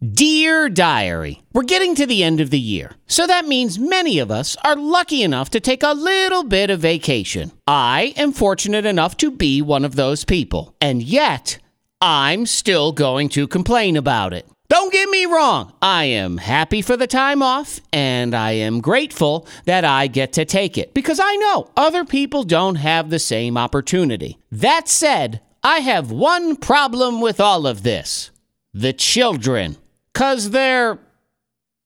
Dear Diary, we're getting to the end of the year, so that means many of us are lucky enough to take a little bit of vacation. I am fortunate enough to be one of those people, and yet I'm still going to complain about it. Don't get me wrong, I am happy for the time off, and I am grateful that I get to take it because I know other people don't have the same opportunity. That said, I have one problem with all of this the children. Because they're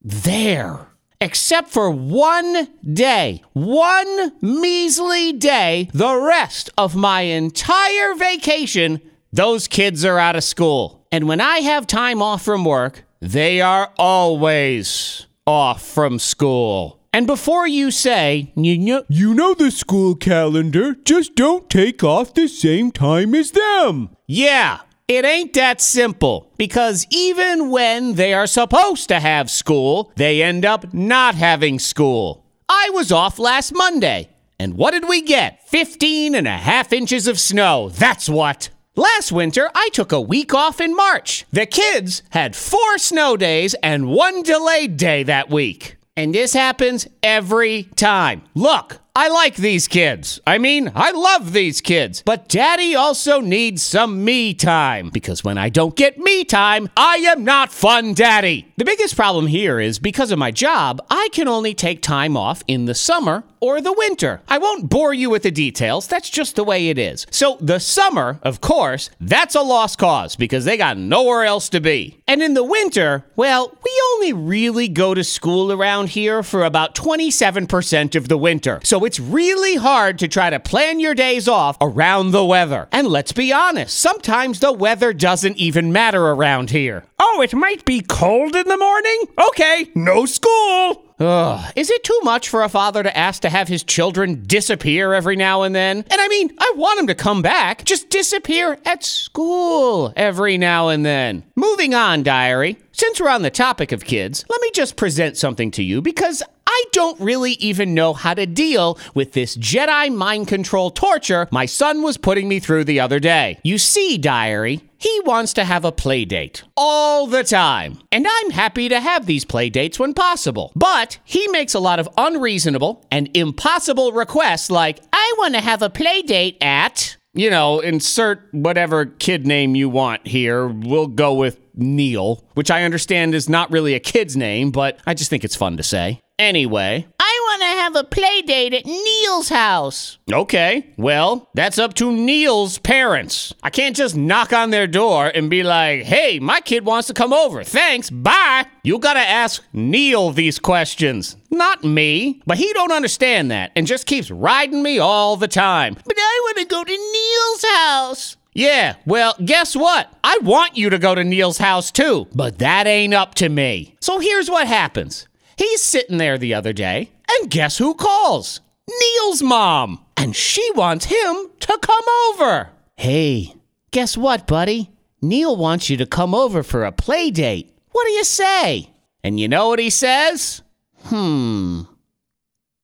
there. Except for one day, one measly day, the rest of my entire vacation, those kids are out of school. And when I have time off from work, they are always off from school. And before you say, you know, You know the school calendar, just don't take off the same time as them. yeah, it ain't that simple. Because even when they are supposed to have school, they end up not having school. I was off last Monday. And what did we get? 15 and a half inches of snow. That's what. Last winter, I took a week off in March. The kids had four snow days and one delayed day that week. And this happens every time. Look, I like these kids. I mean, I love these kids. But daddy also needs some me time. Because when I don't get me time, I am not fun daddy. The biggest problem here is because of my job, I can only take time off in the summer or the winter. I won't bore you with the details, that's just the way it is. So, the summer, of course, that's a lost cause because they got nowhere else to be. And in the winter, well, we only really go to school around here for about 27% of the winter. So, it's really hard to try to plan your days off around the weather. And let's be honest, sometimes the weather doesn't even matter around here. Oh, it might be cold in the morning? Okay, no school. Ugh, is it too much for a father to ask to have his children disappear every now and then? And I mean, I want them to come back, just disappear at school every now and then. Moving on, diary. Since we're on the topic of kids, let me just present something to you because I don't really even know how to deal with this Jedi mind control torture my son was putting me through the other day. You see, diary, he wants to have a play date all the time. And I'm happy to have these play dates when possible. But he makes a lot of unreasonable and impossible requests like, I want to have a play date at, you know, insert whatever kid name you want here. We'll go with Neil, which I understand is not really a kid's name, but I just think it's fun to say. Anyway, I want to have a play date at Neil's house. Okay, well, that's up to Neil's parents. I can't just knock on their door and be like, hey, my kid wants to come over. Thanks, bye. You gotta ask Neil these questions, not me. But he don't understand that and just keeps riding me all the time. But I want to go to Neil's house. Yeah, well, guess what? I want you to go to Neil's house too, but that ain't up to me. So here's what happens. He's sitting there the other day, and guess who calls? Neil's mom. And she wants him to come over. Hey, guess what, buddy? Neil wants you to come over for a play date. What do you say? And you know what he says? Hmm.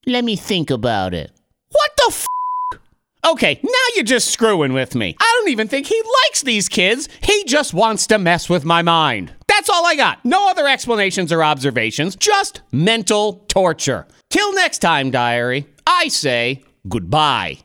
Let me think about it. Okay, now you're just screwing with me. I don't even think he likes these kids. He just wants to mess with my mind. That's all I got. No other explanations or observations, just mental torture. Till next time, diary, I say goodbye.